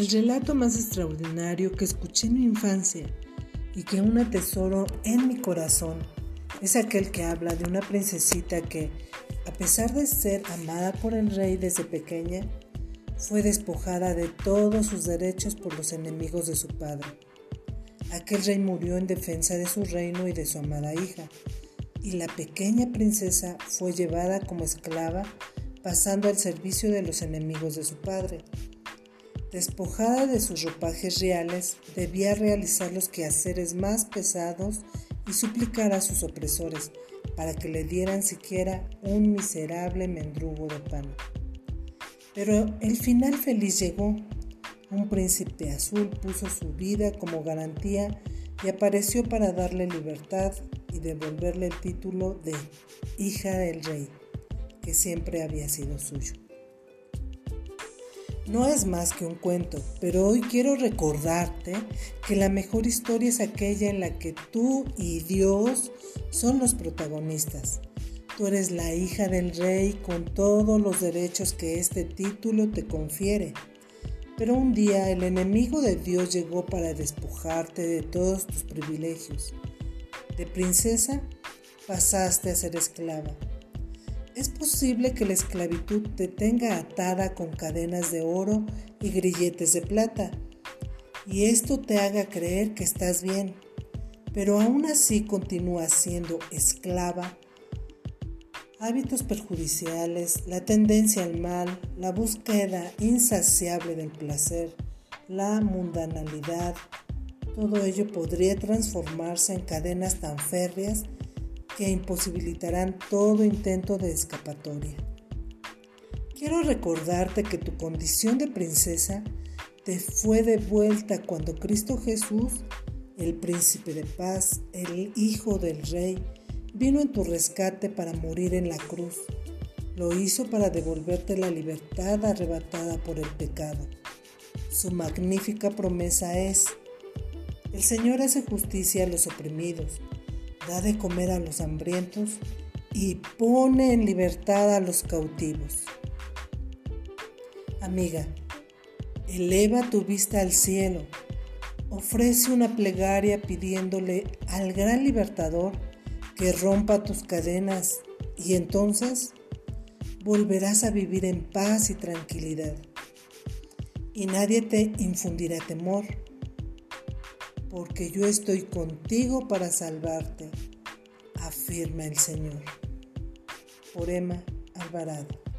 El relato más extraordinario que escuché en mi infancia y que aún atesoro en mi corazón es aquel que habla de una princesita que, a pesar de ser amada por el rey desde pequeña, fue despojada de todos sus derechos por los enemigos de su padre. Aquel rey murió en defensa de su reino y de su amada hija, y la pequeña princesa fue llevada como esclava, pasando al servicio de los enemigos de su padre. Despojada de sus ropajes reales, debía realizar los quehaceres más pesados y suplicar a sus opresores para que le dieran siquiera un miserable mendrugo de pan. Pero el final feliz llegó. Un príncipe azul puso su vida como garantía y apareció para darle libertad y devolverle el título de hija del rey, que siempre había sido suyo. No es más que un cuento, pero hoy quiero recordarte que la mejor historia es aquella en la que tú y Dios son los protagonistas. Tú eres la hija del rey con todos los derechos que este título te confiere. Pero un día el enemigo de Dios llegó para despojarte de todos tus privilegios. De princesa pasaste a ser esclava. Es posible que la esclavitud te tenga atada con cadenas de oro y grilletes de plata, y esto te haga creer que estás bien, pero aún así continúas siendo esclava. Hábitos perjudiciales, la tendencia al mal, la búsqueda insaciable del placer, la mundanalidad, todo ello podría transformarse en cadenas tan férreas que imposibilitarán todo intento de escapatoria. Quiero recordarte que tu condición de princesa te fue devuelta cuando Cristo Jesús, el príncipe de paz, el Hijo del Rey, vino en tu rescate para morir en la cruz. Lo hizo para devolverte la libertad arrebatada por el pecado. Su magnífica promesa es, el Señor hace justicia a los oprimidos, da de comer a los hambrientos y pone en libertad a los cautivos. Amiga, eleva tu vista al cielo, ofrece una plegaria pidiéndole al gran libertador que rompa tus cadenas y entonces volverás a vivir en paz y tranquilidad. Y nadie te infundirá temor porque yo estoy contigo para salvarte, afirma el Señor. Por Emma Alvarado.